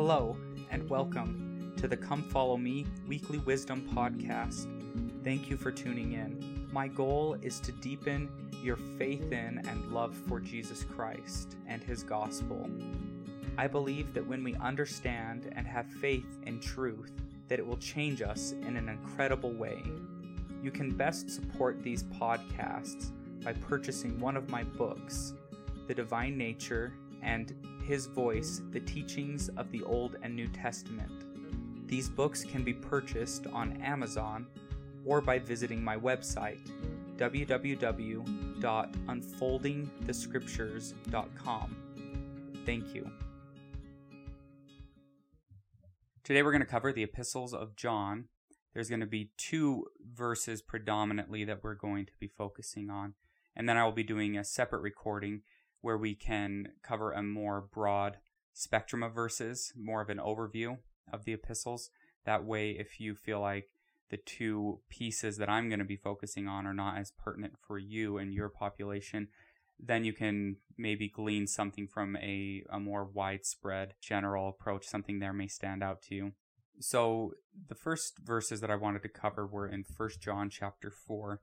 Hello, and welcome to the Come Follow Me Weekly Wisdom Podcast. Thank you for tuning in. My goal is to deepen your faith in and love for Jesus Christ and His gospel. I believe that when we understand and have faith in truth, that it will change us in an incredible way. You can best support these podcasts by purchasing one of my books, The Divine Nature and His Voice The Teachings of the Old and New Testament. These books can be purchased on Amazon or by visiting my website, www.unfoldingthescriptures.com. Thank you. Today we're going to cover the epistles of John. There's going to be two verses predominantly that we're going to be focusing on. And then I will be doing a separate recording where we can cover a more broad spectrum of verses, more of an overview of the epistles. That way, if you feel like the two pieces that I'm going to be focusing on are not as pertinent for you and your population, then you can maybe glean something from a, a more widespread general approach. Something there may stand out to you. So the first verses that I wanted to cover were in 1 John chapter 4.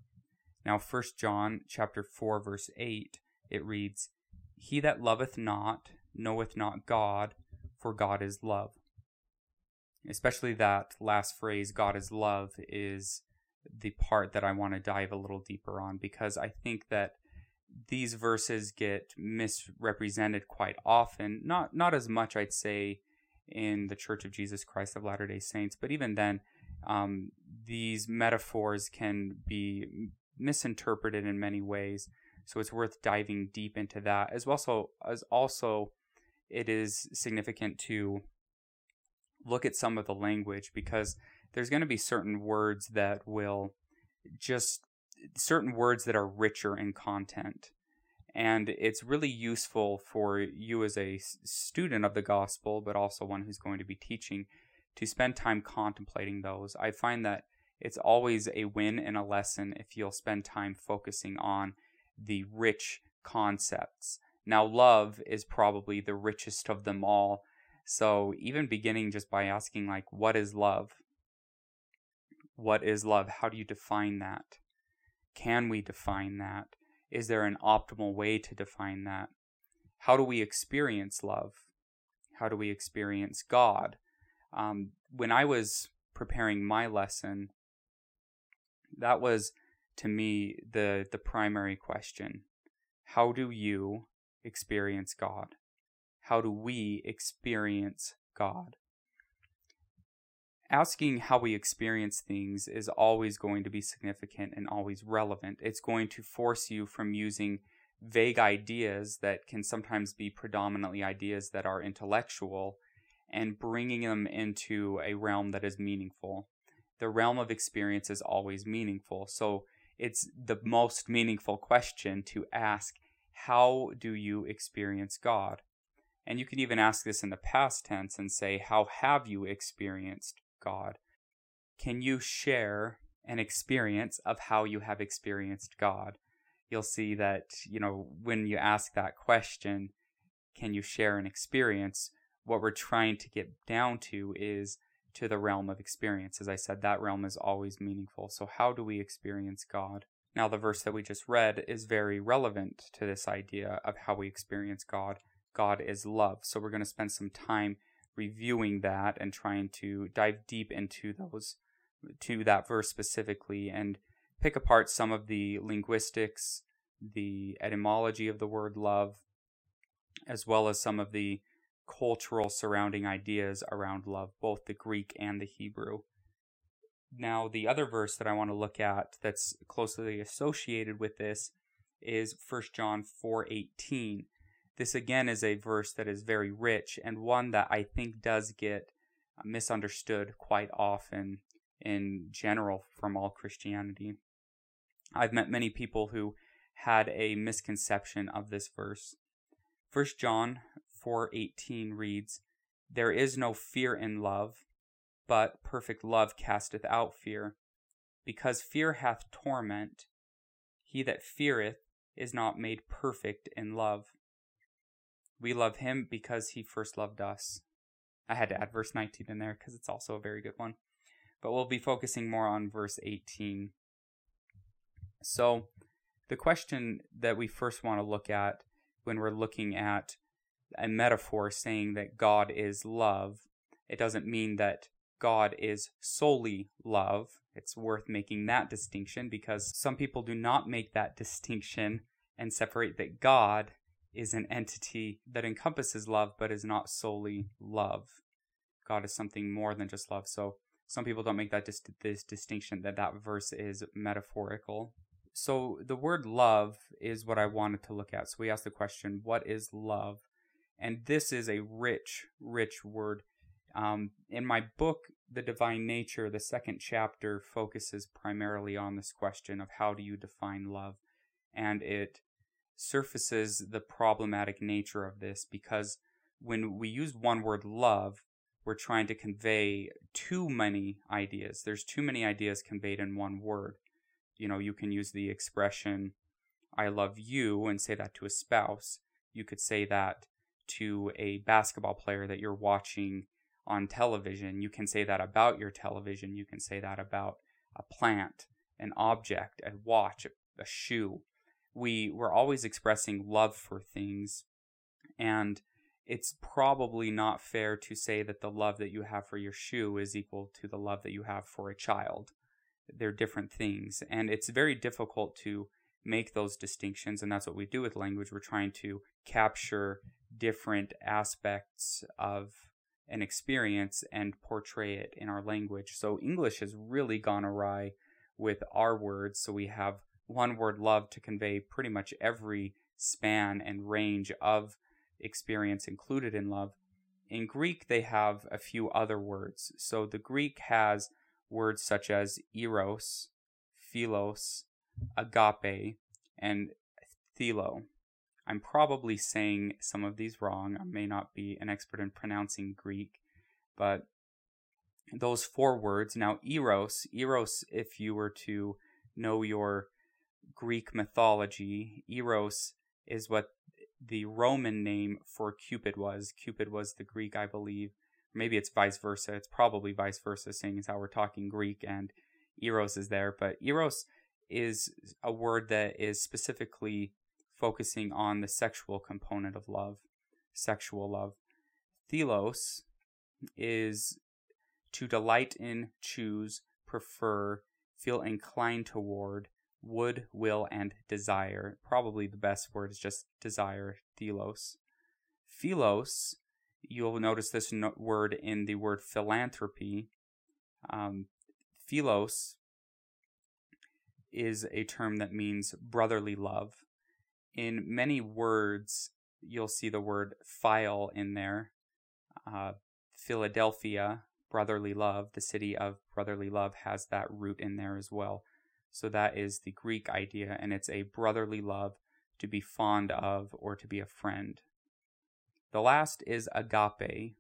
Now 1 John chapter 4 verse 8 it reads, "He that loveth not knoweth not God, for God is love." Especially that last phrase God is love is the part that I want to dive a little deeper on because I think that these verses get misrepresented quite often. Not not as much, I'd say, in the Church of Jesus Christ of Latter Day Saints, but even then, um, these metaphors can be misinterpreted in many ways. So it's worth diving deep into that as well. So as also, it is significant to look at some of the language because there's going to be certain words that will just certain words that are richer in content. And it's really useful for you as a student of the gospel, but also one who's going to be teaching, to spend time contemplating those. I find that it's always a win in a lesson if you'll spend time focusing on the rich concepts. Now, love is probably the richest of them all. So, even beginning just by asking, like, what is love? What is love? How do you define that? Can we define that? Is there an optimal way to define that? How do we experience love? How do we experience God? Um, when I was preparing my lesson, that was to me the the primary question. How do you experience God? How do we experience God? asking how we experience things is always going to be significant and always relevant. It's going to force you from using vague ideas that can sometimes be predominantly ideas that are intellectual and bringing them into a realm that is meaningful. The realm of experience is always meaningful. So it's the most meaningful question to ask how do you experience God? And you can even ask this in the past tense and say, How have you experienced God. Can you share an experience of how you have experienced God? You'll see that, you know, when you ask that question, can you share an experience? What we're trying to get down to is to the realm of experience. As I said, that realm is always meaningful. So, how do we experience God? Now, the verse that we just read is very relevant to this idea of how we experience God. God is love. So, we're going to spend some time reviewing that and trying to dive deep into those to that verse specifically and pick apart some of the linguistics, the etymology of the word love, as well as some of the cultural surrounding ideas around love, both the Greek and the Hebrew. Now, the other verse that I want to look at that's closely associated with this is 1 John 4:18 this again is a verse that is very rich and one that I think does get misunderstood quite often in general from all Christianity. I've met many people who had a misconception of this verse. 1 John 4:18 reads, "There is no fear in love, but perfect love casteth out fear, because fear hath torment. He that feareth is not made perfect in love." We love him because he first loved us. I had to add verse 19 in there because it's also a very good one. But we'll be focusing more on verse 18. So, the question that we first want to look at when we're looking at a metaphor saying that God is love, it doesn't mean that God is solely love. It's worth making that distinction because some people do not make that distinction and separate that God is an entity that encompasses love but is not solely love. God is something more than just love. So some people don't make that dis- this distinction that that verse is metaphorical. So the word love is what I wanted to look at. So we asked the question, what is love? And this is a rich, rich word. Um, in my book, The Divine Nature, the second chapter focuses primarily on this question of how do you define love? And it surfaces the problematic nature of this because when we use one word love, we're trying to convey too many ideas. There's too many ideas conveyed in one word. You know, you can use the expression, I love you, and say that to a spouse. You could say that to a basketball player that you're watching on television. You can say that about your television. You can say that about a plant, an object, a watch, a shoe we were always expressing love for things and it's probably not fair to say that the love that you have for your shoe is equal to the love that you have for a child. They're different things, and it's very difficult to make those distinctions, and that's what we do with language. We're trying to capture different aspects of an experience and portray it in our language. So, English has really gone awry with our words. So, we have one word love to convey pretty much every span and range of experience included in love. In Greek, they have a few other words. So the Greek has words such as eros, philos, agape, and thelo. I'm probably saying some of these wrong. I may not be an expert in pronouncing Greek, but those four words. Now, eros, eros, if you were to know your Greek mythology, Eros is what the Roman name for Cupid was. Cupid was the Greek, I believe. Maybe it's vice versa. It's probably vice versa, seeing as how we're talking Greek and Eros is there. But Eros is a word that is specifically focusing on the sexual component of love, sexual love. Thelos is to delight in, choose, prefer, feel inclined toward, would, will, and desire. Probably the best word is just desire, thelos. Philos, you'll notice this no- word in the word philanthropy. Um, philos is a term that means brotherly love. In many words, you'll see the word file in there. Uh, Philadelphia, brotherly love, the city of brotherly love, has that root in there as well. So that is the Greek idea, and it's a brotherly love to be fond of or to be a friend. The last is agape.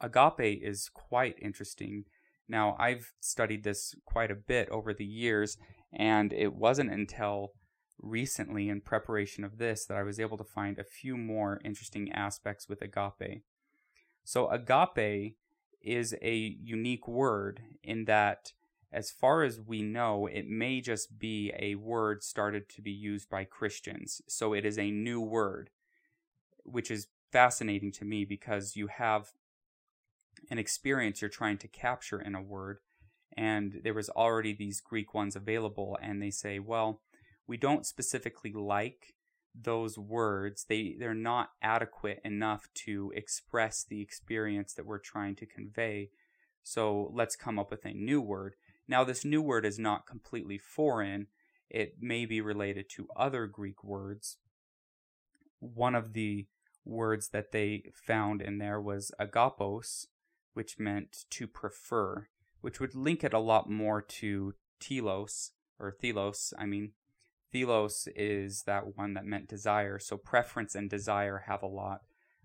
Agape is quite interesting. Now, I've studied this quite a bit over the years, and it wasn't until recently, in preparation of this, that I was able to find a few more interesting aspects with agape. So, agape is a unique word in that as far as we know, it may just be a word started to be used by Christians. So it is a new word, which is fascinating to me because you have an experience you're trying to capture in a word, and there was already these Greek ones available, and they say, well, we don't specifically like those words. They they're not adequate enough to express the experience that we're trying to convey. So let's come up with a new word. Now, this new word is not completely foreign, it may be related to other Greek words. One of the words that they found in there was agapos, which meant to prefer, which would link it a lot more to telos, or thelos, I mean. Thelos is that one that meant desire, so preference and desire have a lot.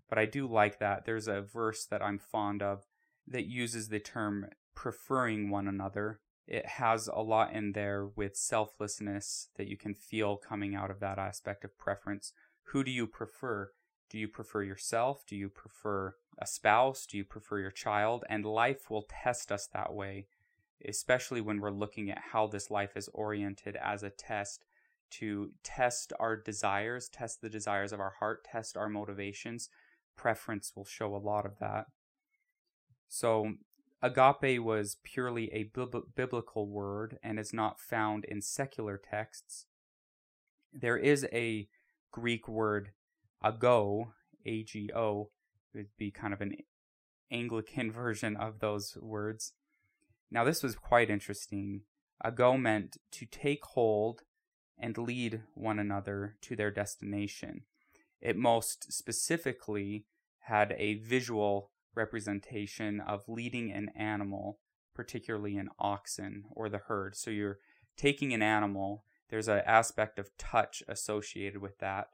But I do like that. There's a verse that I'm fond of that uses the term preferring one another it has a lot in there with selflessness that you can feel coming out of that aspect of preference. Who do you prefer? Do you prefer yourself? Do you prefer a spouse? Do you prefer your child? And life will test us that way, especially when we're looking at how this life is oriented as a test to test our desires, test the desires of our heart, test our motivations. Preference will show a lot of that. So, agape was purely a biblical word and is not found in secular texts. There is a Greek word, ago, A G O, would be kind of an Anglican version of those words. Now, this was quite interesting. Ago meant to take hold and lead one another to their destination. It most specifically had a visual representation of leading an animal, particularly an oxen or the herd. So you're taking an animal, there's an aspect of touch associated with that,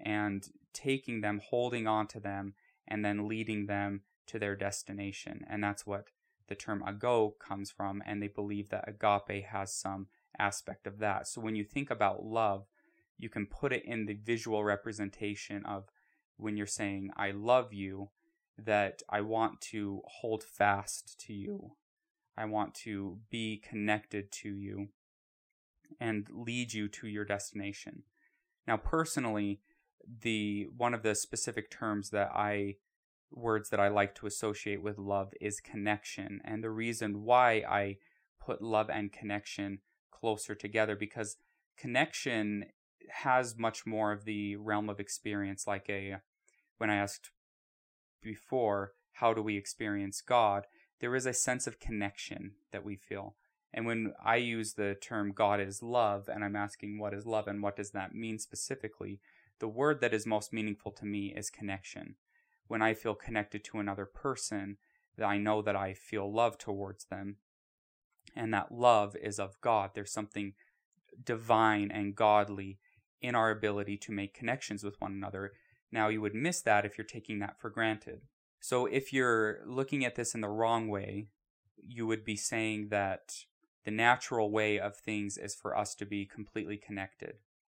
and taking them, holding on to them, and then leading them to their destination. And that's what the term ago comes from, and they believe that agape has some aspect of that. So when you think about love, you can put it in the visual representation of when you're saying, I love you, that I want to hold fast to you. I want to be connected to you and lead you to your destination. Now, personally, the one of the specific terms that I words that I like to associate with love is connection. And the reason why I put love and connection closer together because connection has much more of the realm of experience like a when i asked before how do we experience god there is a sense of connection that we feel. And when i use the term god is love and i'm asking what is love and what does that mean specifically? the word that is most meaningful to me is connection. When i feel connected to another person i know that i feel love towards them and that love is of God. There's something divine and godly in our ability to make connections with one another. Now, you would miss that if you're taking that for granted. So, if you're looking at this in the wrong way, you would be saying that the natural way of things is for us to be completely connected.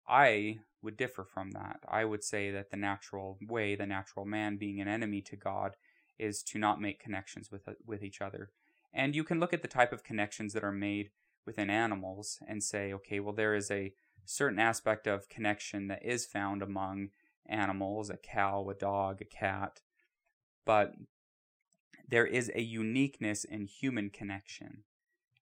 I would differ from that. I would say that the natural way, the natural man being an enemy to God, is to not make connections with with each other. And you can look at the type of connections that are made within animals and say, okay, well, there is a certain aspect of connection that is found among animals a cow, a dog, a cat. But there is a uniqueness in human connection.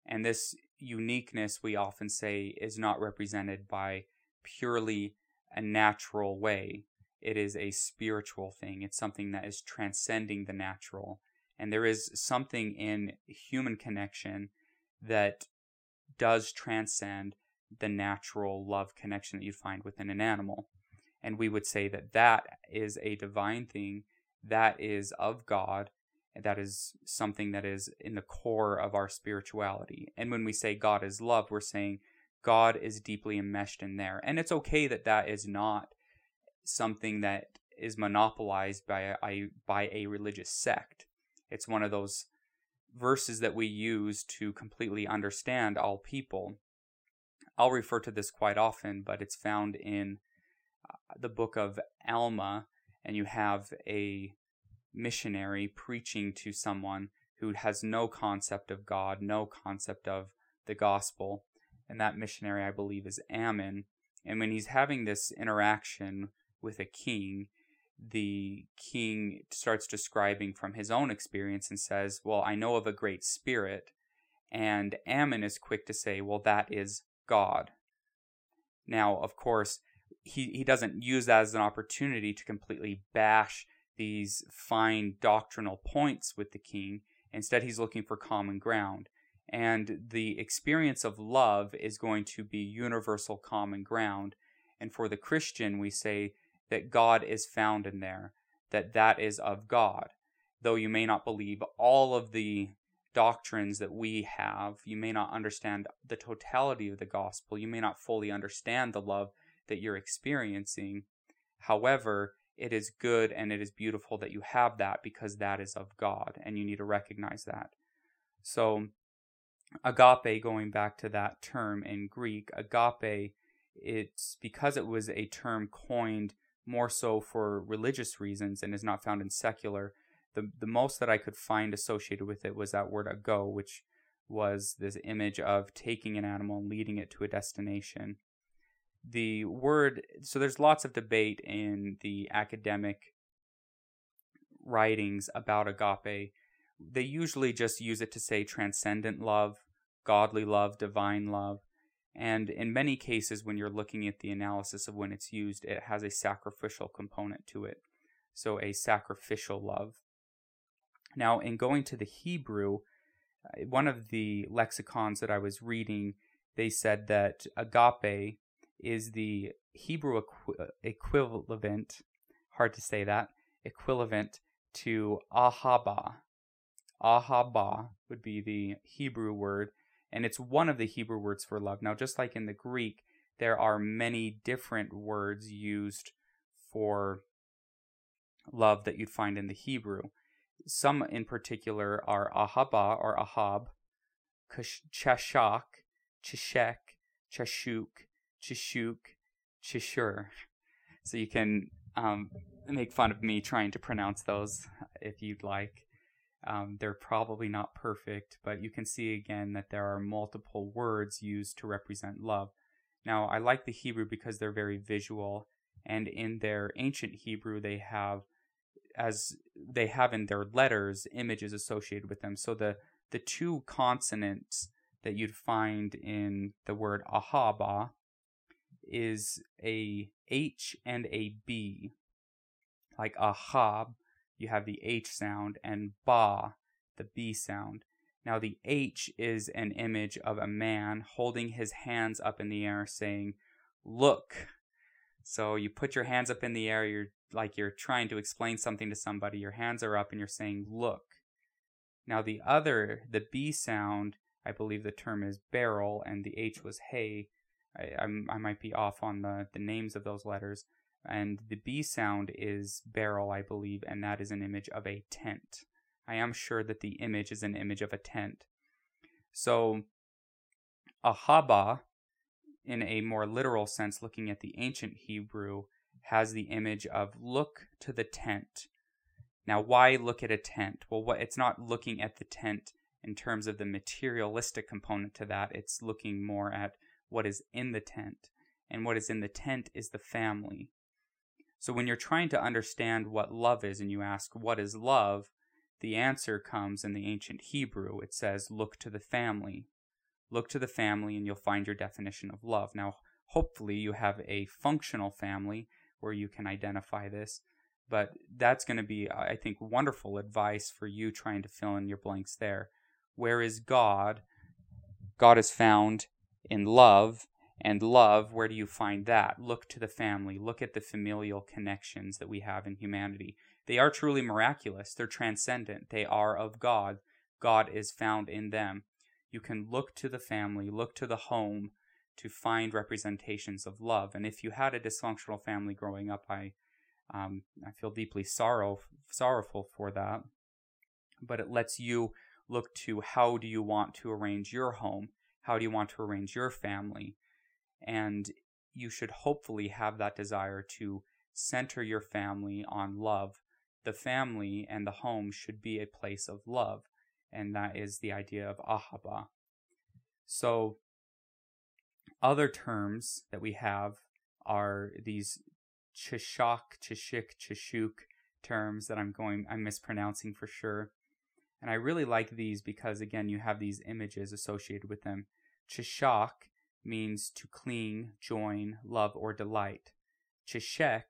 And this uniqueness, we often say, is not represented by purely a natural way. It is a spiritual thing. It's something that is transcending the natural and there is something in human connection that does transcend the natural love connection that you find within an animal. And we would say that that is a divine thing, that is of God, that is something that is in the core of our spirituality. And when we say God is love, we're saying God is deeply enmeshed in there. And it's okay that that is not something that is monopolized by a, by a religious sect. It's one of those verses that we use to completely understand all people. I'll refer to this quite often, but it's found in uh, the book of Alma, and you have a missionary preaching to someone who has no concept of God, no concept of the gospel. And that missionary, I believe, is Ammon. And when he's having this interaction with a king, the king starts describing from his own experience and says, Well, I know of a great spirit. And Ammon is quick to say, Well, that is God. Now, of course, he, he doesn't use that as an opportunity to completely bash these fine doctrinal points with the king. Instead, he's looking for common ground. And the experience of love is going to be universal common ground. And for the Christian, we say that God is found in there, that that is of God. Though you may not believe all of the doctrines that we have, you may not understand the totality of the gospel, you may not fully understand the love that you're experiencing. However, it is good and it is beautiful that you have that because that is of God, and you need to recognize that. So, agape, going back to that term in Greek, agape, it's because it was a term coined more so for religious reasons and is not found in secular. The, the most that I could find associated with it was that word ago, which was this image of taking an animal and leading it to a destination. The word, so there's lots of debate in the academic writings about agape. They usually just use it to say transcendent love, godly love, divine love. And in many cases, when you're looking at the analysis of when it's used, it has a sacrificial component to it. So, a sacrificial love. Now, in going to the Hebrew, uh, one of the lexicons that I was reading, they said that agape is the Hebrew equi- uh, equivalent, hard to say that, equivalent to ahaba. Ahaba would be the Hebrew word, and it's one of the Hebrew words for love. Now, just like in the Greek, there are many different words used for love that you'd find in the Hebrew. Some in particular are ahaba or ahab, chashak, chishek, chashuk, chishuk, chishur. So you can um, make fun of me trying to pronounce those if you'd like. Um, they're probably not perfect, but you can see again that there are multiple words used to represent love. Now, I like the Hebrew because they're very visual, and in their ancient Hebrew, they have as they have in their letters images associated with them. So the the two consonants that you'd find in the word ahaba is a H and a B. Like ahab you have the H sound, and ba, the B sound. Now, the H is an image of a man holding his hands up in the air saying, Look. So you put your hands up in the air, you're like you're trying to explain something to somebody, your hands are up and you're saying, Look. Now, the other, the B sound, I believe the term is barrel, and the H was hay. I, I'm, I might be off on the, the names of those letters and the B sound is barrel, I believe, and that is an image of a tent. I am sure that the image is an image of a tent. So, a ahaba, in a more literal sense, looking at the ancient Hebrew, has the image of look to the tent. Now, why look at a tent? Well, what, it's not looking at the tent in terms of the materialistic component to that, it's looking more at what is in the tent. And what is in the tent is the family. So when you're trying to understand what love is and you ask, what is love? The answer comes in the ancient Hebrew. It says, look to the family. Look to the family and you'll find your definition of love. Now, hopefully, you have a functional family where you can identify this, but that's going to be, uh, I think, wonderful advice for you trying to fill in your blanks there. Where is God? God is found in love and love, where do you find that? Look to the family. Look at the familial connections that we have in humanity. They are truly miraculous. They're transcendent. They are of God. God is found in them. You can look to the family, look to the home to find representations of love. And if you had a dysfunctional family growing up, I, um, I feel deeply sorrow, sorrowful for that. But it lets you look to how do you want to arrange your home? How do you want to arrange your family? And you should hopefully have that desire to center your family on love. The family and the home should be a place of love, and that is the idea of ahaba. So, other terms that we have are these chishak, chishik, chishuk terms that I'm going, I'm mispronouncing for sure. And I really like these because, again, you have these images associated with them. Chishak means to cling, join, love, or delight. Cheshek,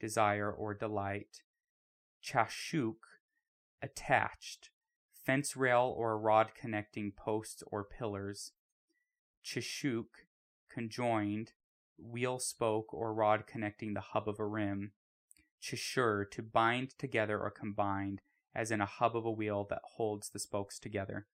desire or delight. Chashuk, attached, fence rail or rod connecting posts or pillars. Chishuk, conjoined, wheel spoke or rod connecting the hub of a rim. Chishur, to bind together or combined, as in a hub of a wheel that holds the spokes together.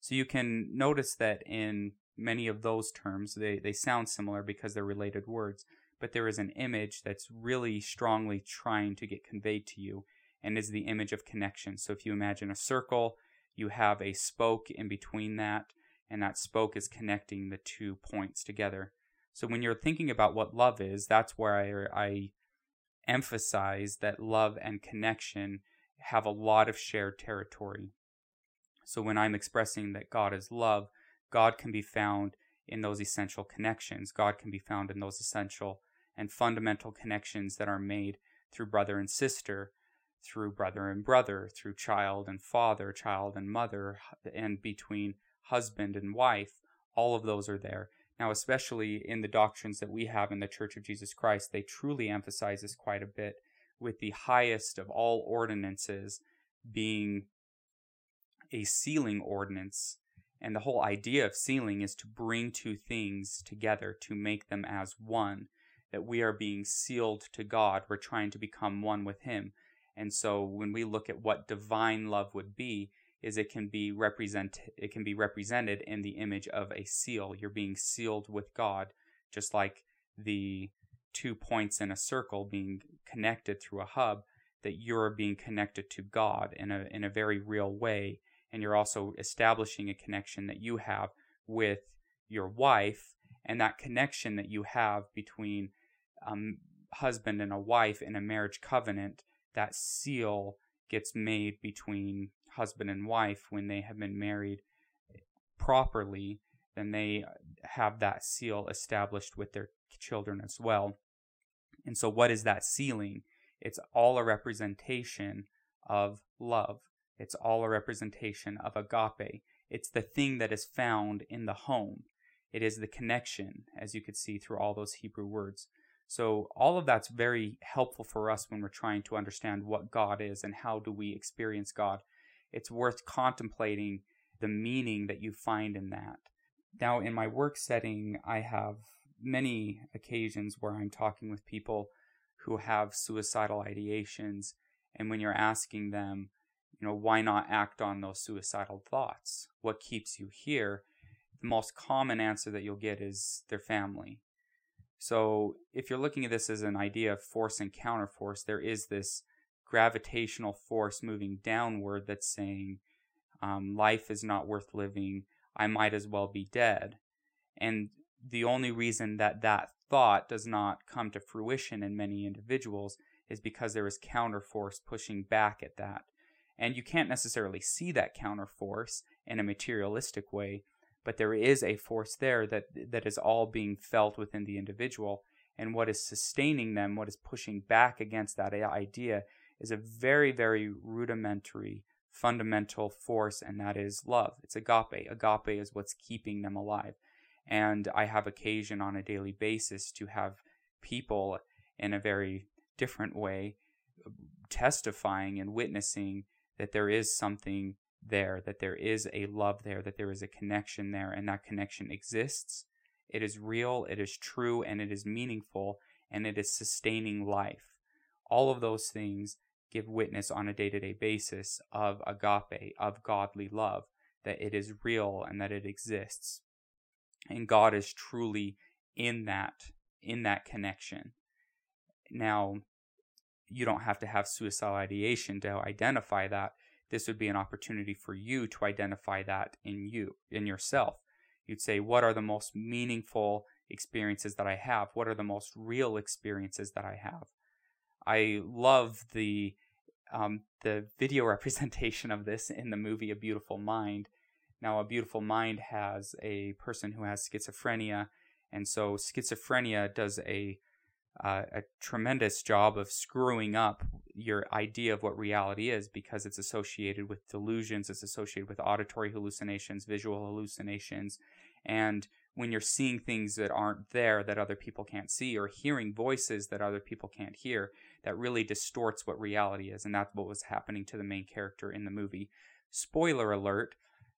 So you can notice that in many of those terms. They, they sound similar because they're related words, but there is an image that's really strongly trying to get conveyed to you and is the image of connection. So if you imagine a circle, you have a spoke in between that, and that spoke is connecting the two points together. So when you're thinking about what love is, that's where I, I emphasize that love and connection have a lot of shared territory. So when I'm expressing that God is love, God can be found in those essential connections. God can be found in those essential and fundamental connections that are made through brother and sister, through brother and brother, through child and father, child and mother, and between husband and wife. All of those are there. Now, especially in the doctrines that we have in the Church of Jesus Christ, they truly emphasize this quite a bit, with the highest of all ordinances being a sealing ordinance. And the whole idea of sealing is to bring two things together, to make them as one. That we are being sealed to God. We're trying to become one with Him. And so when we look at what divine love would be, is it can be represent it can be represented in the image of a seal. You're being sealed with God, just like the two points in a circle being connected through a hub, that you're being connected to God in a in a very real way and you're also establishing a connection that you have with your wife and that connection that you have between um, husband and a wife in a marriage covenant that seal gets made between husband and wife when they have been married properly then they have that seal established with their children as well. And so what is that sealing? It's all a representation of love it's all a representation of agape. It's the thing that is found in the home. It is the connection, as you could see through all those Hebrew words. So all of that's very helpful for us when we're trying to understand what God is and how do we experience God. It's worth contemplating the meaning that you find in that. Now, in my work setting, I have many occasions where I'm talking with people who have suicidal ideations, and when you're asking them, you know, why not act on those suicidal thoughts? What keeps you here? The most common answer that you'll get is their family. So, if you're looking at this as an idea of force and counterforce, there is this gravitational force moving downward that's saying, um, life is not worth living. I might as well be dead. And the only reason that that thought does not come to fruition in many individuals is because there is counterforce pushing back at that. And you can't necessarily see that counter force in a materialistic way, but there is a force there that that is all being felt within the individual. And what is sustaining them, what is pushing back against that idea, is a very, very rudimentary, fundamental force, and that is love. It's agape. Agape is what's keeping them alive. And I have occasion on a daily basis to have people in a very different way testifying and witnessing that there is something there, that there is a love there, that there is a connection there, and that connection exists. It is real, it is true, and it is meaningful, and it is sustaining life. All of those things give witness on a day to day basis of agape, of godly love, that it is real and that it exists. And God is truly in that, in that connection. Now, you don't have to have suicidal ideation to identify that. This would be an opportunity for you to identify that in you, in yourself. You'd say, What are the most meaningful experiences that I have? What are the most real experiences that I have? I love the um, the video representation of this in the movie A Beautiful Mind. Now, A Beautiful Mind has a person who has schizophrenia, and so schizophrenia does a uh, a tremendous job of screwing up your idea of what reality is because it's associated with delusions, it's associated with auditory hallucinations, visual hallucinations, and when you're seeing things that aren't there that other people can't see or hearing voices that other people can't hear, that really distorts what reality is. And that's what was happening to the main character in the movie. Spoiler alert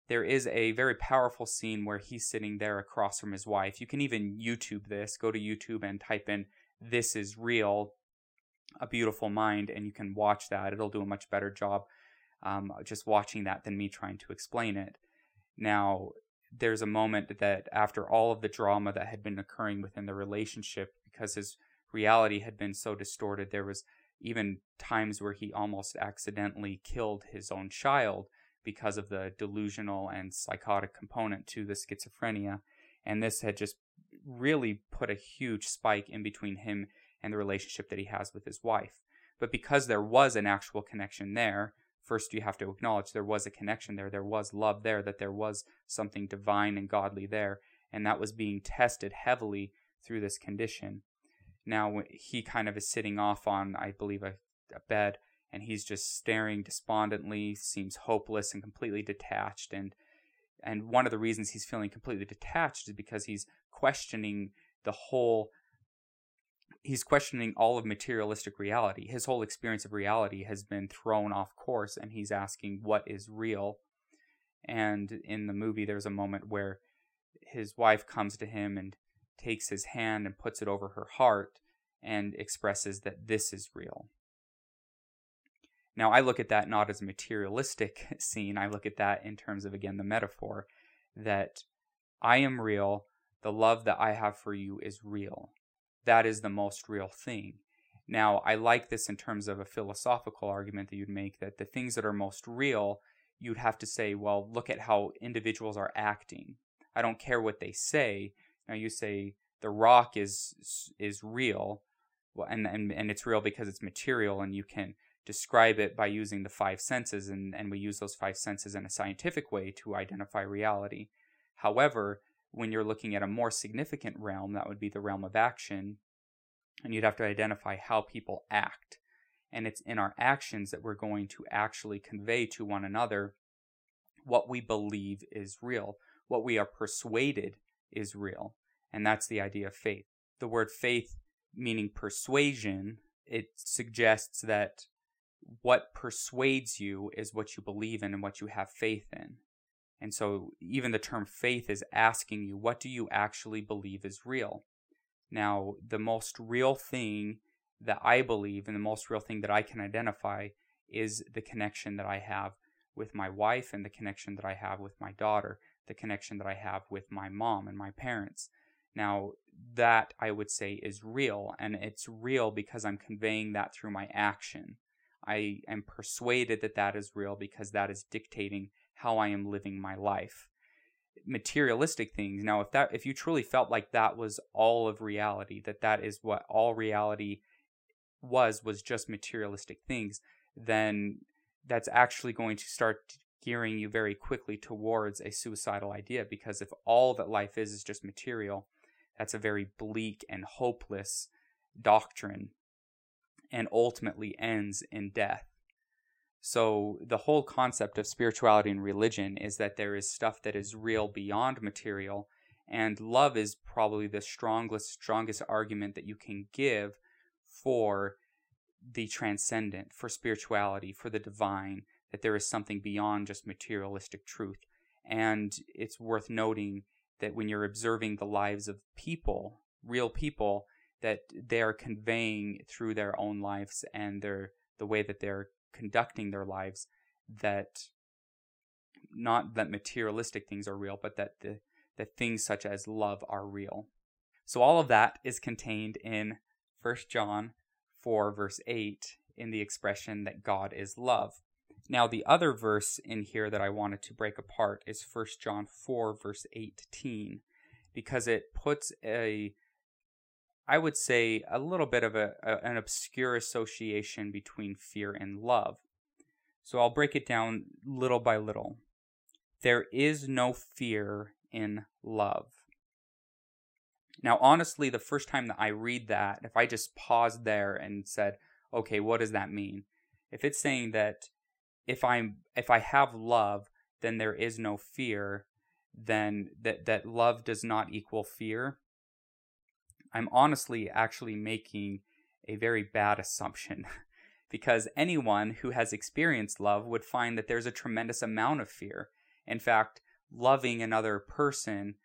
there is a very powerful scene where he's sitting there across from his wife. You can even YouTube this, go to YouTube and type in this is real, a beautiful mind, and you can watch that. It'll do a much better job um, just watching that than me trying to explain it. Now, there's a moment that after all of the drama that had been occurring within the relationship, because his reality had been so distorted, there was even times where he almost accidentally killed his own child because of the delusional and psychotic component to the schizophrenia. And this had just really put a huge spike in between him and the relationship that he has with his wife. But because there was an actual connection there, first you have to acknowledge there was a connection there, there was love there, that there was something divine and godly there, and that was being tested heavily through this condition. Now he kind of is sitting off on, I believe, a, a bed, and he's just staring despondently, seems hopeless and completely detached. And and one of the reasons he's feeling completely detached is because he's questioning the whole he's questioning all of materialistic reality. His whole experience of reality has been thrown off course, and he's asking what is real. And in the movie, there's a moment where his wife comes to him and takes his hand and puts it over her heart and expresses that this is real. Now, I look at that not as a materialistic scene, I look at that in terms of, again, the metaphor that I am real, the love that I have for you is real that is the most real thing. Now, I like this in terms of a philosophical argument that you'd make that the things that are most real, you'd have to say, well, look at how individuals are acting. I don't care what they say. Now you say the rock is is real, well, and and and it's real because it's material, and you can describe it by using the five senses, and and we use those five senses in a scientific way to identify reality. However, when you're looking at a more significant realm, that would be the realm of action, and you'd have to identify how people act. And it's in our actions that we're going to actually convey to one another what we believe is real, what we are persuaded is real. And that's the idea of faith. The word faith, meaning persuasion, it suggests that what persuades you is what you believe in and what you have faith in. And so, even the term faith is asking you, what do you actually believe is real? Now, the most real thing that I believe and the most real thing that I can identify is the connection that I have with my wife and the connection that I have with my daughter, the connection that I have with my mom and my parents. Now, that I would say is real, and it's real because I'm conveying that through my action. I am persuaded that that is real because that is dictating how I am living my life. Materialistic things. Now, if that if you truly felt like that was all of reality, that that is what all reality was was just materialistic things, then that's actually going to start gearing you very quickly towards a suicidal idea because if all that life is is just material, that's a very bleak and hopeless doctrine and ultimately ends in death. So, the whole concept of spirituality and religion is that there is stuff that is real beyond material, and love is probably the strongest, strongest argument that you can give for the transcendent, for spirituality, for the divine, that there is something beyond just materialistic truth. And it's worth noting that when you're observing the lives of people, real people, that they are conveying through their own lives and their the way that they're conducting their lives that not that materialistic things are real, but that the that things such as love are real. So all of that is contained in 1 John 4 verse 8 in the expression that God is love. Now the other verse in here that I wanted to break apart is 1 John 4 verse 18 because it puts a I would say, a little bit of a, a, an obscure association between fear and love. So I'll break it down little by little. There is no fear in love. Now, honestly, the first time that I read that, if I just paused there and said, okay, what does that mean? If it's saying that if I'm if I have love, then there is no fear, then that that love does not equal fear, I'm honestly actually making a very bad assumption because anyone who has experienced love would find that there's a tremendous amount of fear. In fact, loving another person,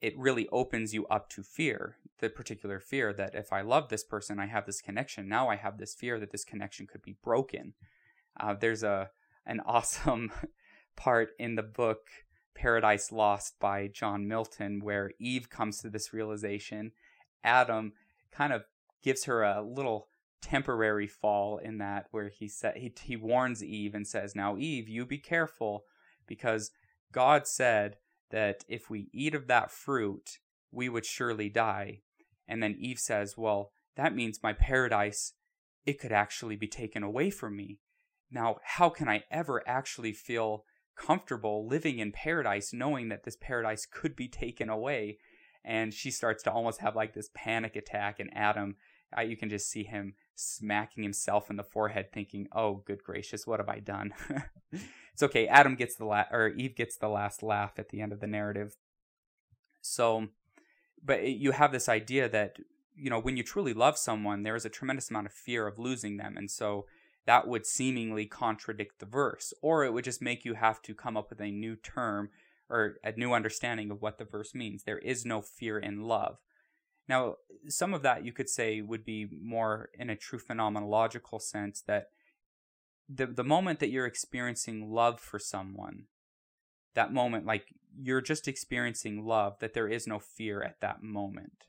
it really opens you up to fear, the particular fear that if I love this person, I have this connection. Now I have this fear that this connection could be broken. Uh, there's a an awesome part in the book Paradise Lost by John Milton where Eve comes to this realization Adam kind of gives her a little temporary fall in that where he said he, he warns Eve and says, "Now Eve, you be careful because God said that if we eat of that fruit, we would surely die." And then Eve says, "Well, that means my paradise, it could actually be taken away from me. Now, how can I ever actually feel comfortable living in paradise knowing that this paradise could be taken away? And she starts to almost have like this panic attack, and Adam, uh, you can just see him smacking himself in the forehead, thinking, "Oh, good gracious, what have I done?" it's okay. Adam gets the la- or Eve gets the last laugh at the end of the narrative. So, but you have this idea that you know when you truly love someone, there is a tremendous amount of fear of losing them, and so that would seemingly contradict the verse, or it would just make you have to come up with a new term or a new understanding of what the verse means. There is no fear in love. Now, some of that you could say would be more in a true phenomenological sense that the the moment that you're experiencing love for someone, that moment like you're just experiencing love, that there is no fear at that moment.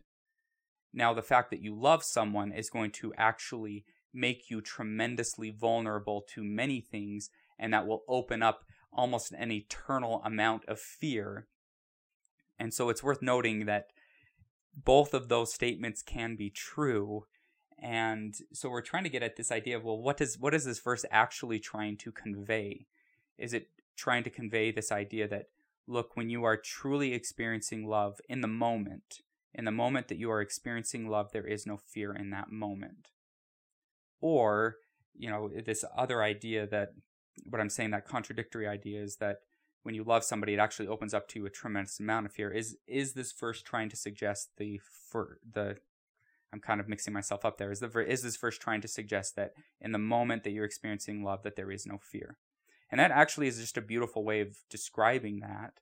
Now, the fact that you love someone is going to actually make you tremendously vulnerable to many things, and that will open up almost an eternal amount of fear. And so it's worth noting that both of those statements can be true. And so we're trying to get at this idea of well, what does what is this verse actually trying to convey? Is it trying to convey this idea that look, when you are truly experiencing love in the moment, in the moment that you are experiencing love, there is no fear in that moment. Or, you know, this other idea that what I'm saying, that contradictory idea is that when you love somebody, it actually opens up to you a tremendous amount of fear. Is is this verse trying to suggest the for the I'm kind of mixing myself up there. Is the is this verse trying to suggest that in the moment that you're experiencing love, that there is no fear? And that actually is just a beautiful way of describing that,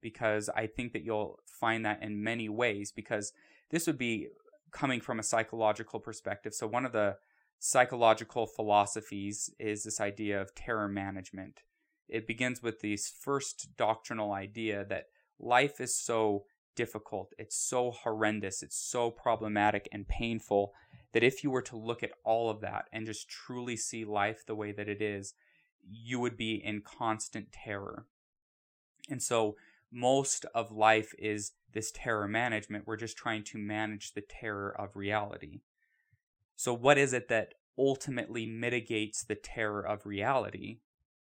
because I think that you'll find that in many ways. Because this would be coming from a psychological perspective. So one of the psychological philosophies is this idea of terror management. It begins with this first doctrinal idea that life is so difficult, it's so horrendous, it's so problematic and painful that if you were to look at all of that and just truly see life the way that it is, you would be in constant terror. And so most of life is this terror management. We're just trying to manage the terror of reality. So, what is it that ultimately mitigates the terror of reality?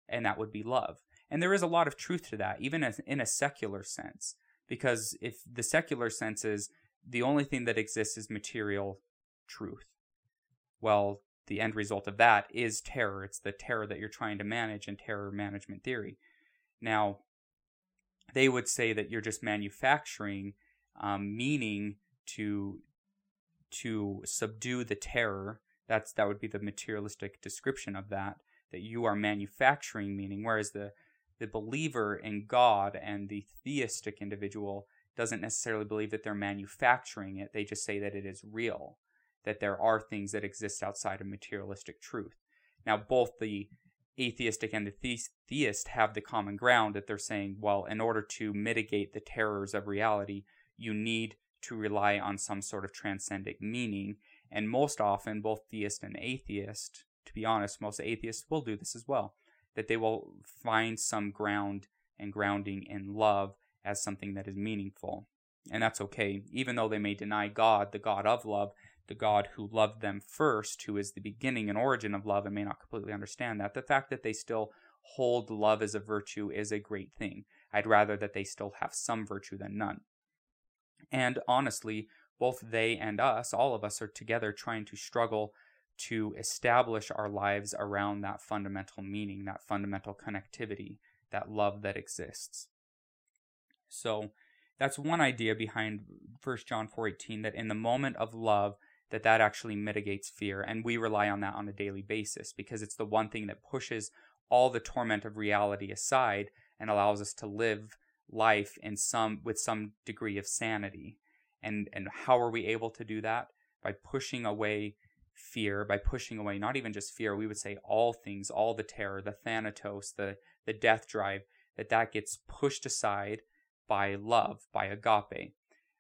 And that would be love. And there is a lot of truth to that, even in a secular sense. Because if the secular sense is the only thing that exists is material truth, well, the end result of that is terror. It's the terror that you're trying to manage in terror management theory. Now, they would say that you're just manufacturing um, meaning to to subdue the terror. That's that would be the materialistic description of that. That you are manufacturing meaning, whereas the the believer in God and the theistic individual doesn't necessarily believe that they're manufacturing it. They just say that it is real, that there are things that exist outside of materialistic truth. Now, both the atheistic and the theist have the common ground that they're saying, well, in order to mitigate the terrors of reality, you need to rely on some sort of transcendent meaning. And most often, both theist and atheist, to be honest, most atheists will do this as well, that they will find some ground and grounding in love as something that is meaningful. And that's okay, even though they may deny God, the God of love, the God who loved them first, who is the beginning and origin of love, and may not completely understand that. The fact that they still hold love as a virtue is a great thing. I'd rather that they still have some virtue than none. And honestly, both they and us, all of us, are together trying to struggle to establish our lives around that fundamental meaning, that fundamental connectivity, that love that exists. So that's one idea behind 1 John 4:18 that in the moment of love that that actually mitigates fear and we rely on that on a daily basis because it's the one thing that pushes all the torment of reality aside and allows us to live life in some with some degree of sanity. And and how are we able to do that? By pushing away fear, by pushing away not even just fear, we would say all things, all the terror, the thanatos, the the death drive, that that gets pushed aside by love, by agape.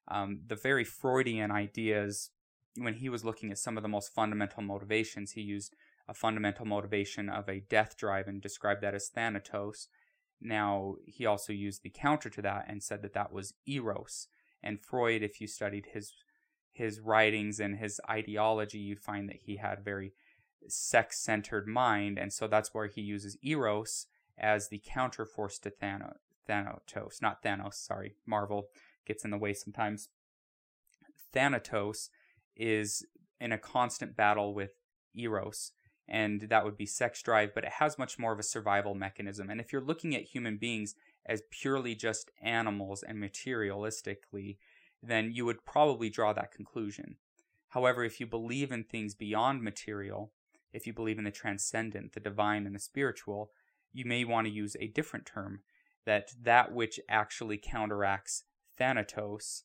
Um, the very Freudian ideas, when he was looking at some of the most fundamental motivations, he used a fundamental motivation of a death drive and described that as thanatos. Now, he also used the counter to that and said that that was eros. And Freud, if you studied his his writings and his ideology, you'd find that he had a very sex centered mind. And so that's where he uses Eros as the counterforce to. Thanatos, not Thanos, sorry, Marvel gets in the way sometimes. Thanatos is in a constant battle with Eros, and that would be sex drive, but it has much more of a survival mechanism. And if you're looking at human beings as purely just animals and materialistically, then you would probably draw that conclusion. However, if you believe in things beyond material, if you believe in the transcendent, the divine, and the spiritual, you may want to use a different term that that which actually counteracts Thanatos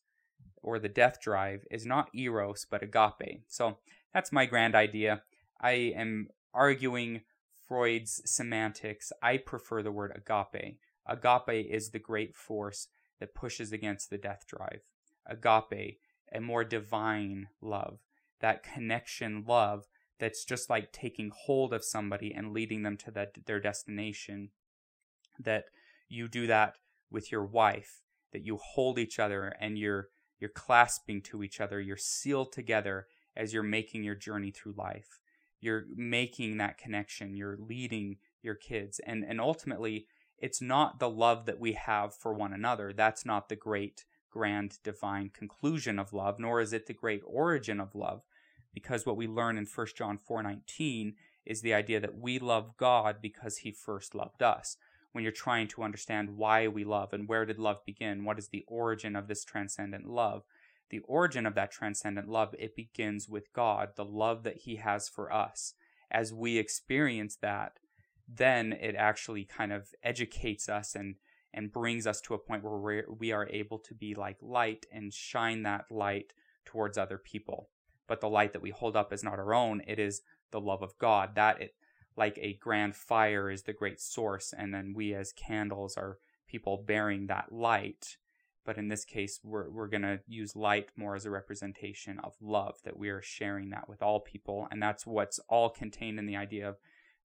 or the death drive is not eros but agape. So that's my grand idea. I am arguing Freud's semantics. I prefer the word agape. Agape is the great force that pushes against the death drive. Agape, a more divine love, that connection love that's just like taking hold of somebody and leading them to that, their destination. That you do that with your wife, that you hold each other and you're you're clasping to each other, you're sealed together as you're making your journey through life. You're making that connection, you're leading your kids. And and ultimately, it's not the love that we have for one another. That's not the great grand divine conclusion of love, nor is it the great origin of love. Because what we learn in 1 John 4:19 is the idea that we love God because he first loved us when you're trying to understand why we love and where did love begin, what is the origin of this transcendent love. The origin of that transcendent love, it begins with God, the love that He has for us. As we experience that, then it actually kind of educates us and and brings us to a point where we're, able to be like light and shine that light towards other people. But the light that we hold up is not our own; it is the love of God. That it like a grand fire is the great source, and then we as candles are people bearing that light. But in this case, we're, we're going to use light more as a representation of love, that we are sharing that with all people. And that's what's all contained in the idea of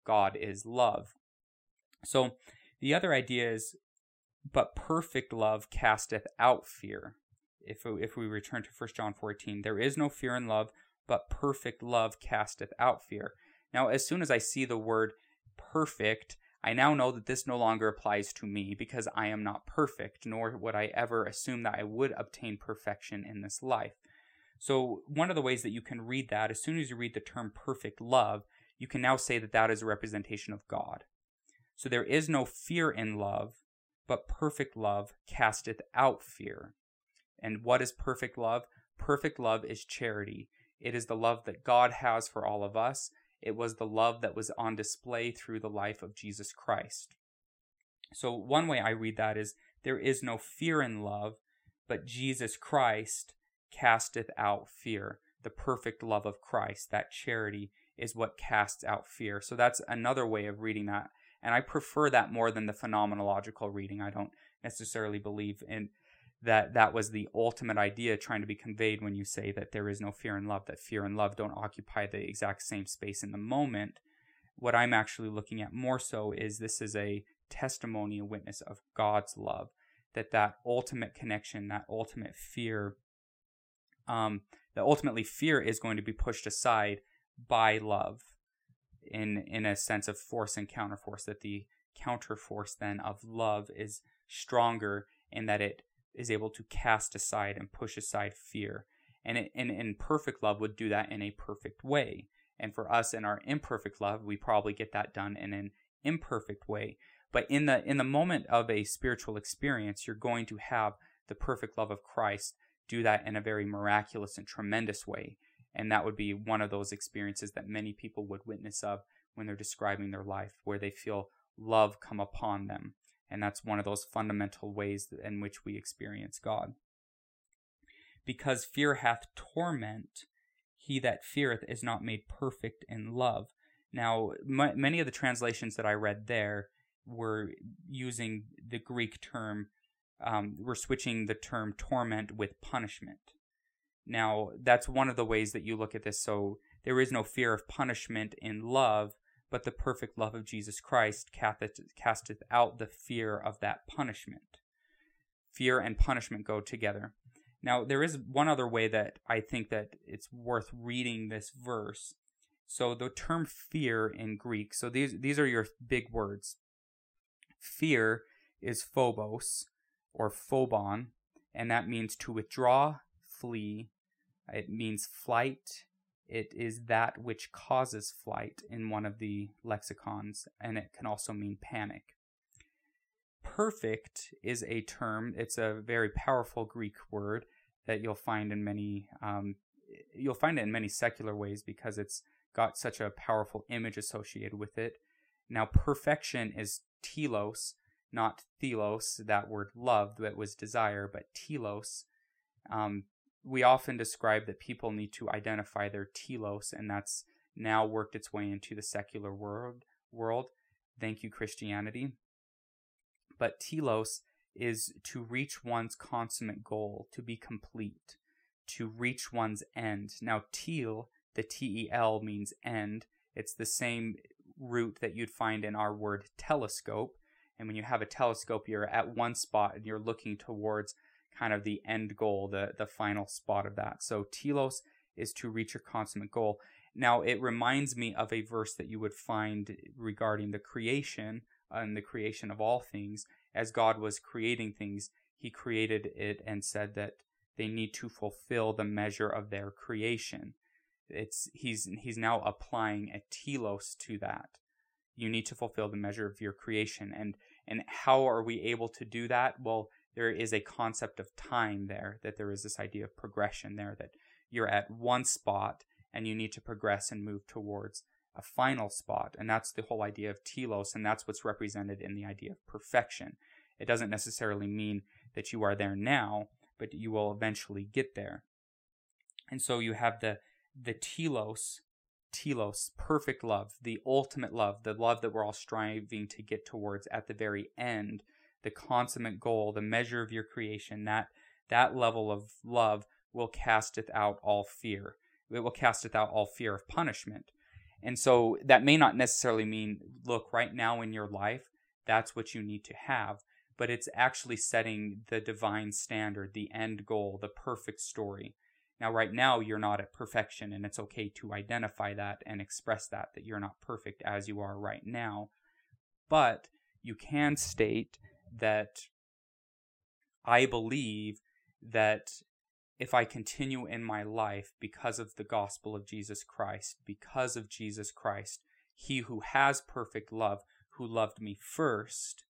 God is love. So the other idea is, but perfect love casteth out fear. If, if we return to 1 John 14, there is no fear in love, but perfect love casteth out fear. Now, as soon as I see the word perfect, I now know that this no longer applies to me because I am not perfect, nor would I ever assume that I would obtain perfection in this life. So, one of the ways that you can read that, as soon as you read the term perfect love, you can now say that that is a representation of God. So, there is no fear in love, but perfect love casteth out fear. And what is perfect love? Perfect love is charity. It is the love that God has for all of us, it was the love that was on display through the life of Jesus Christ. So, one way I read that is there is no fear in love, but Jesus Christ casteth out fear. The perfect love of Christ, that charity, is what casts out fear. So, that's another way of reading that. And I prefer that more than the phenomenological reading. I don't necessarily believe in that that was the ultimate idea trying to be conveyed when you say that there is no fear and love, that fear and love don't occupy the exact same space in the moment. What I'm actually looking at more so is this is a testimony, a witness of God's love, that that ultimate connection, that ultimate fear, um, that ultimately fear is going to be pushed aside by love in in a sense of force and counterforce that the counterforce then of love is stronger in that it is able to cast aside and push aside fear. And, it, and, and perfect love would do that in a perfect way. And for us in our imperfect love, we probably get that done in an imperfect way. But in the in the moment of a spiritual experience, you're going to have the perfect love of Christ do that in a very miraculous and tremendous way. And that would be one of those experiences that many people would witness of when they're describing their life, where they feel love come upon them. And that's one of those fundamental ways in which we experience God. Because fear hath torment, he that feareth is not made perfect in love. Now, m- many of the translations that I read there were using the Greek term, um, we're switching the term torment with punishment. Now, that's one of the ways that you look at this. So, there is no fear of punishment in love, but the perfect love of Jesus Christ casteth out the fear of that punishment. Fear and punishment go together. Now, there is one other way that I think that it's worth reading this verse. So the term fear in Greek, so these these are your big words. Fear is phobos or phobon, and that means to withdraw, flee. It means flight. It is that which causes flight in one of the lexicons, and it can also mean panic. Perfect is a term, it's a very powerful Greek word that you'll find in many um, you'll find it in many secular ways because it's got such a powerful image associated with it. Now, perfection is telos, not thelos, that word love that was desire, but telos. Um, we often describe that people need to identify their telos, and that's now worked its way into the secular world. World, thank you, Christianity. But telos is to reach one's consummate goal, to be complete, to reach one's end. Now, teal, the T E L means end. It's the same root that you'd find in our word telescope. And when you have a telescope, you're at one spot and you're looking towards kind of the end goal, the, the final spot of that. So, telos is to reach a consummate goal. Now, it reminds me of a verse that you would find regarding the creation and the creation of all things as God was creating things, he created it and said that they need to fulfill the measure of their creation. It's he's he's now applying a telos to that. You need to fulfill the measure of your creation. And and how are we able to do that? Well, there is a concept of time there, that there is this idea of progression there, that you're at one spot and you need to progress and move towards a final spot. And that's the whole idea of telos, and that's what's represented in the idea of perfection. It doesn't necessarily mean that you are there now, but you will eventually get there. And so you have the the telos, telos, perfect love, the ultimate love, the love that we're all striving to get towards at the very end, the consummate goal, the measure of your creation, that that level of love will casteth out all fear. It will casteth out all fear of punishment. And so that may not necessarily mean, look, right now in your life, that's what you need to have, but it's actually setting the divine standard, the end goal, the perfect story. Now, right now, you're not at perfection, and it's okay to identify that and express that, that you're not perfect as you are right now. But you can state that I believe that if I continue in my life because of the gospel of Jesus Christ, because of Jesus Christ, he who has perfect love, who loved me first,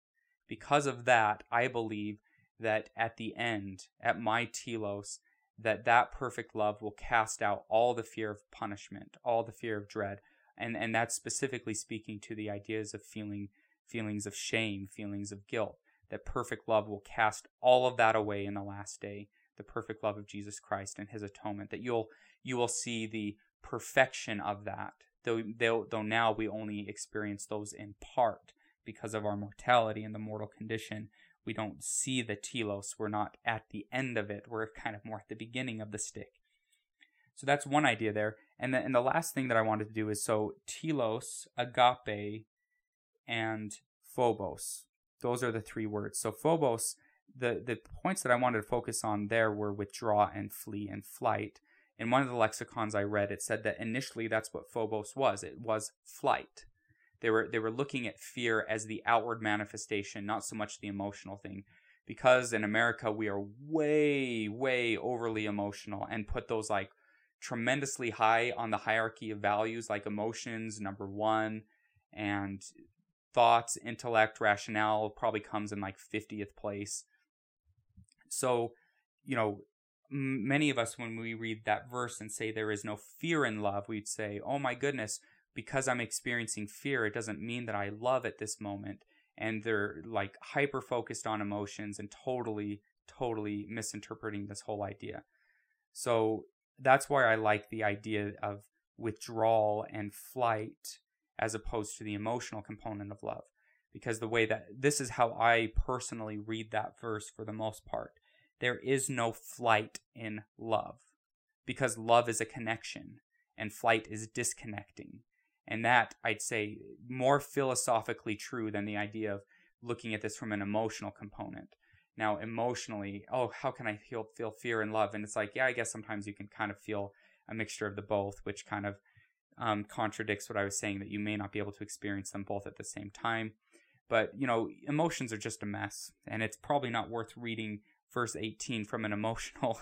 because of that, I believe that at the end, at my telos, that that perfect love will cast out all the fear of punishment, all the fear of dread, and and that's specifically speaking to the ideas of feeling feelings of shame, feelings of guilt. That perfect love will cast all of that away in the last day the perfect love of Jesus Christ and his atonement that you'll you will see the perfection of that though though, though now we only experience those in part because of our mortality and the mortal condition. We don't see the telos. We're not at the end of it. We're kind of more at the beginning of the stick. So that's one idea there. And then and the last thing that i wanted to do is so telos agape and phobos those are the three words so phobos the the points that I wanted to focus on there were withdraw and flee and flight. In one of the lexicons I read, it said that initially that's what phobos was. It was flight. They were they were looking at fear as the outward manifestation, not so much the emotional thing. Because in America we are way, way overly emotional and put those like tremendously high on the hierarchy of values, like emotions, number one, and thoughts, intellect, rationale probably comes in like 50th place. So, you know, many of us, when we read that verse and say there is no fear in love, we'd say, oh my goodness, because I'm experiencing fear, it doesn't mean that I love at this moment. And they're like hyper focused on emotions and totally, totally misinterpreting this whole idea. So that's why I like the idea of withdrawal and flight as opposed to the emotional component of love. Because the way that this is how I personally read that verse for the most part there is no flight in love because love is a connection and flight is disconnecting. And that, I'd say, more philosophically true than the idea of looking at this from an emotional component. Now, emotionally, oh, how can I feel feel fear and love? And it's like, yeah, I guess sometimes you can kind of feel a mixture of the both, which kind of um, contradicts what I was saying that you may not be able to experience them both at the same time. But you know, emotions are just a mess, and it's probably not worth reading verse 18 from an emotional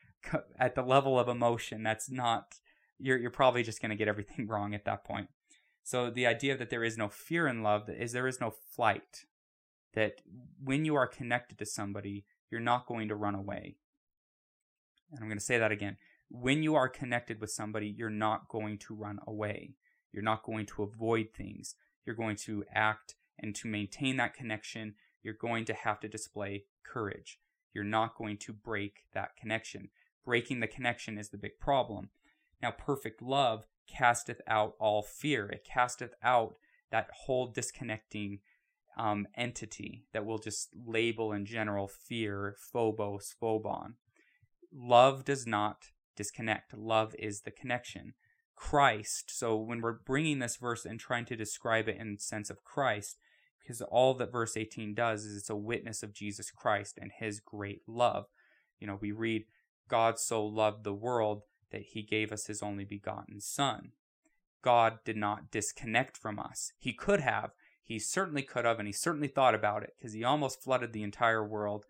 at the level of emotion. That's not you're you're probably just going to get everything wrong at that point. So the idea that there is no fear in love is there is no flight. That when you are connected to somebody, you're not going to run away. And I'm going to say that again. When you are connected with somebody, you're not going to run away. You're not going to avoid things. You're going to act and to maintain that connection, you're going to have to display courage. You're not going to break that connection. Breaking the connection is the big problem. Now, perfect love casteth out all fear. It casteth out that whole disconnecting um, entity that we'll just label in general fear, phobos, phobon. Love does not disconnect. Love is the connection. Christ. So when we're bringing this verse and trying to describe it in sense of Christ, because all that verse 18 does is it's a witness of Jesus Christ and his great love. You know, we read, God so loved the world that he gave us his only begotten Son. God did not disconnect from us. He could have. He certainly could have, and he certainly thought about it because he almost flooded the entire world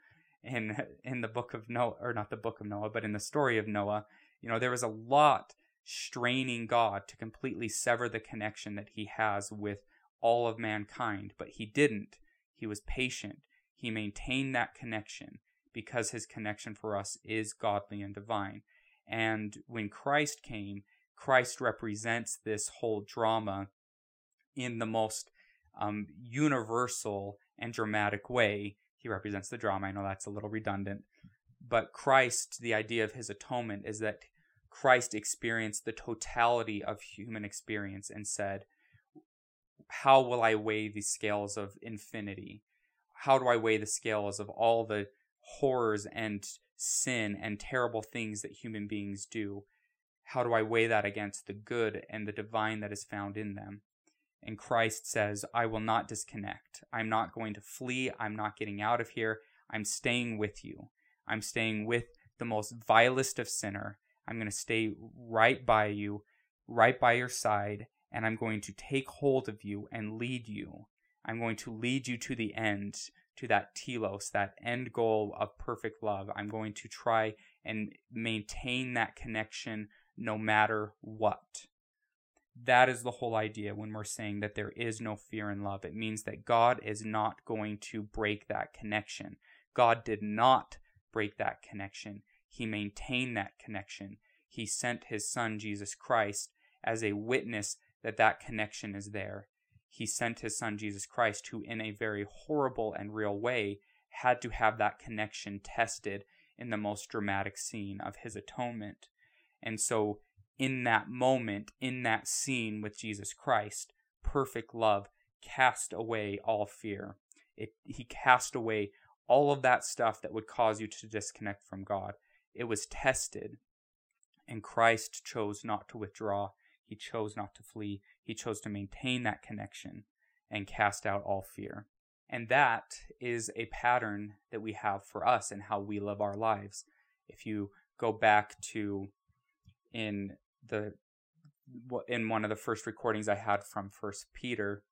in in the book of Noah, or not the book of Noah, but in the story of Noah. You know, there was a lot straining God to completely sever the connection that he has with all of mankind, but he didn't. He was patient. He maintained that connection because his connection for us is godly and divine. And when Christ came, Christ represents this whole drama in the most um, universal and dramatic way. He represents the drama. I know that's a little redundant. But Christ, the idea of his atonement is that Christ experienced the totality of human experience and said, How will I weigh the scales of infinity? How do I weigh the scales of all the horrors and sin and terrible things that human beings do? How do I weigh that against the good and the divine that is found in them? And Christ says, I will not disconnect. I'm not going to flee. I'm not getting out of here. I'm staying with you. I'm staying with the most vilest of sinner. I'm going to stay right by you, right by your side, and I'm going to take hold of you and lead you. I'm going to lead you to the end, to that telos, that end goal of perfect love. I'm going to try and maintain that connection no matter what. That is the whole idea when we're saying that there is no fear in love. It means that God is not going to break that connection. God did not break that connection. He maintained that connection. He sent his son, Jesus Christ, as a witness that that connection is there he sent his son Jesus Christ, who in a very horrible and real way had to have that connection tested in the most dramatic scene of his atonement. And so, in that moment, in that scene with Jesus Christ, perfect love cast away all fear. It, he cast away all of that stuff that would cause you to disconnect from God. It was tested, and Christ chose not to withdraw. He chose not to flee. He chose to maintain that connection and cast out all fear. And that is a pattern that we have for us and how we live our lives. If you go back to in the in one of the first recordings I had from First Peter,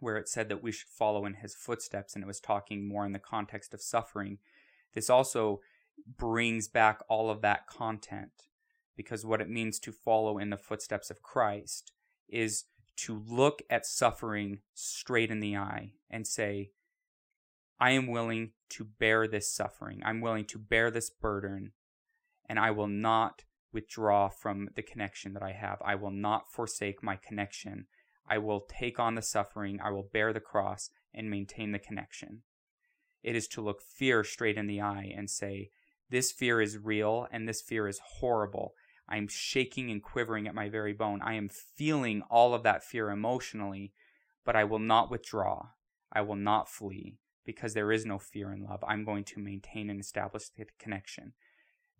where it said that we should follow in his footsteps, and it was talking more in the context of suffering. This also brings back all of that content because what it means to follow in the footsteps of Christ is to look at suffering straight in the eye and say, I am willing to bear this suffering. I'm willing to bear this burden, and I will not withdraw from the connection that I have. I will not forsake my connection. I will take on the suffering. I will bear the cross and maintain the connection. It is to look fear straight in the eye and say, This fear is real and this fear is horrible. I'm shaking and quivering at my very bone. I am feeling all of that fear emotionally, but I will not withdraw. I will not flee because there is no fear in love. I'm going to maintain and establish the connection.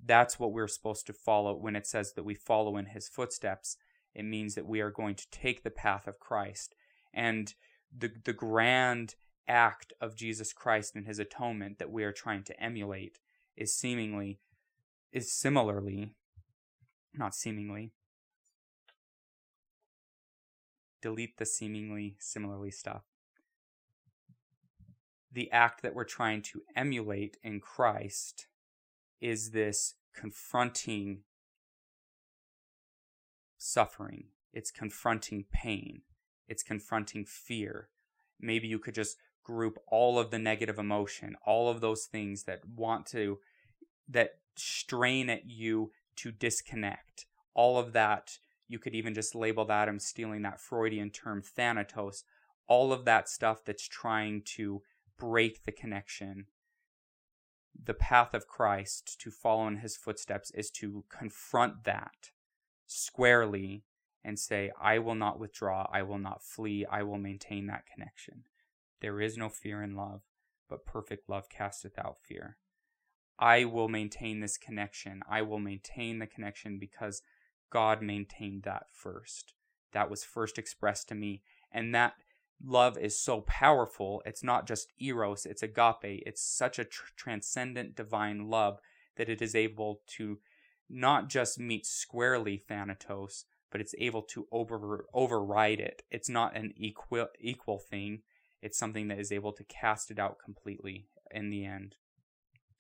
That's what we're supposed to follow when it says that we follow in his footsteps. It means that we are going to take the path of Christ. And the, the grand act of Jesus Christ and his atonement that we are trying to emulate is seemingly is similarly not seemingly delete the seemingly similarly stuff the act that we're trying to emulate in Christ is this confronting suffering. It's confronting pain. It's confronting fear. Maybe you could just group all of the negative emotion, all of those things that want to, that strain at you to disconnect, all of that, you could even just label that, I'm stealing that Freudian term, thanatos, all of that stuff that's trying to break the connection. The path of Christ to follow in his footsteps is to confront that squarely and say, I will not withdraw, I will not flee, I will maintain that connection. There is no fear in love, but perfect love casteth out fear. I will maintain this connection. I will maintain the connection because God maintained that first. That was first expressed to me. And that love is so powerful. It's not just eros, it's agape. It's such a tr- transcendent divine love that it is able to not just meet squarely Thanatos, but it's able to over override it. It's not an equal equal thing it's something that is able to cast it out completely in the end.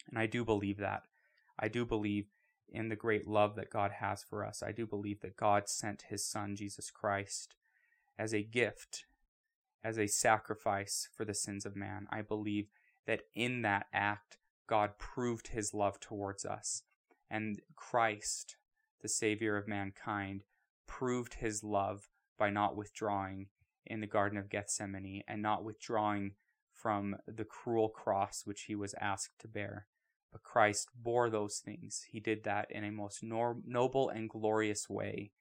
And I do believe that. I do believe in the great love that God has for us. I do believe that God sent his son, Jesus Christ, as a gift, as a sacrifice for the sins of man. I believe that in that act, God proved his love towards us. And Christ, the Savior of mankind, proved his love by not withdrawing in the Garden of Gethsemane and not withdrawing from the cruel cross which he was asked to bear. But Christ bore those things. He did that in a most noble and glorious way,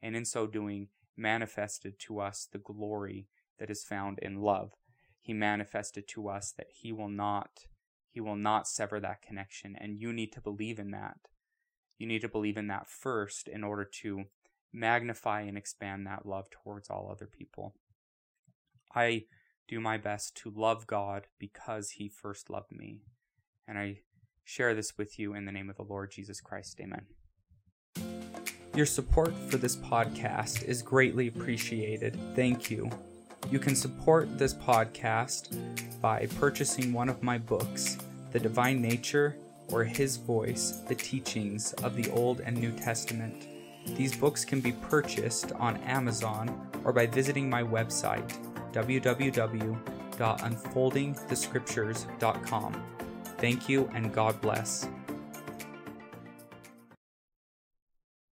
and in so doing, manifested to us the glory that is found in love. He manifested to us that he will not he will not sever that connection and you need to believe in that. You need to believe in that first in order to magnify and expand that love towards all other people. I do my best to love God because he first loved me. And I share this with you in the name of the Lord Jesus Christ. Amen. Your support for this podcast is greatly appreciated. Thank you. You can support this podcast by purchasing one of my books, The Divine Nature or His Voice, The Teachings of the Old and New Testament. These books can be purchased on Amazon or by visiting my website, www.unfoldingthescriptures.com. Thank you and God bless.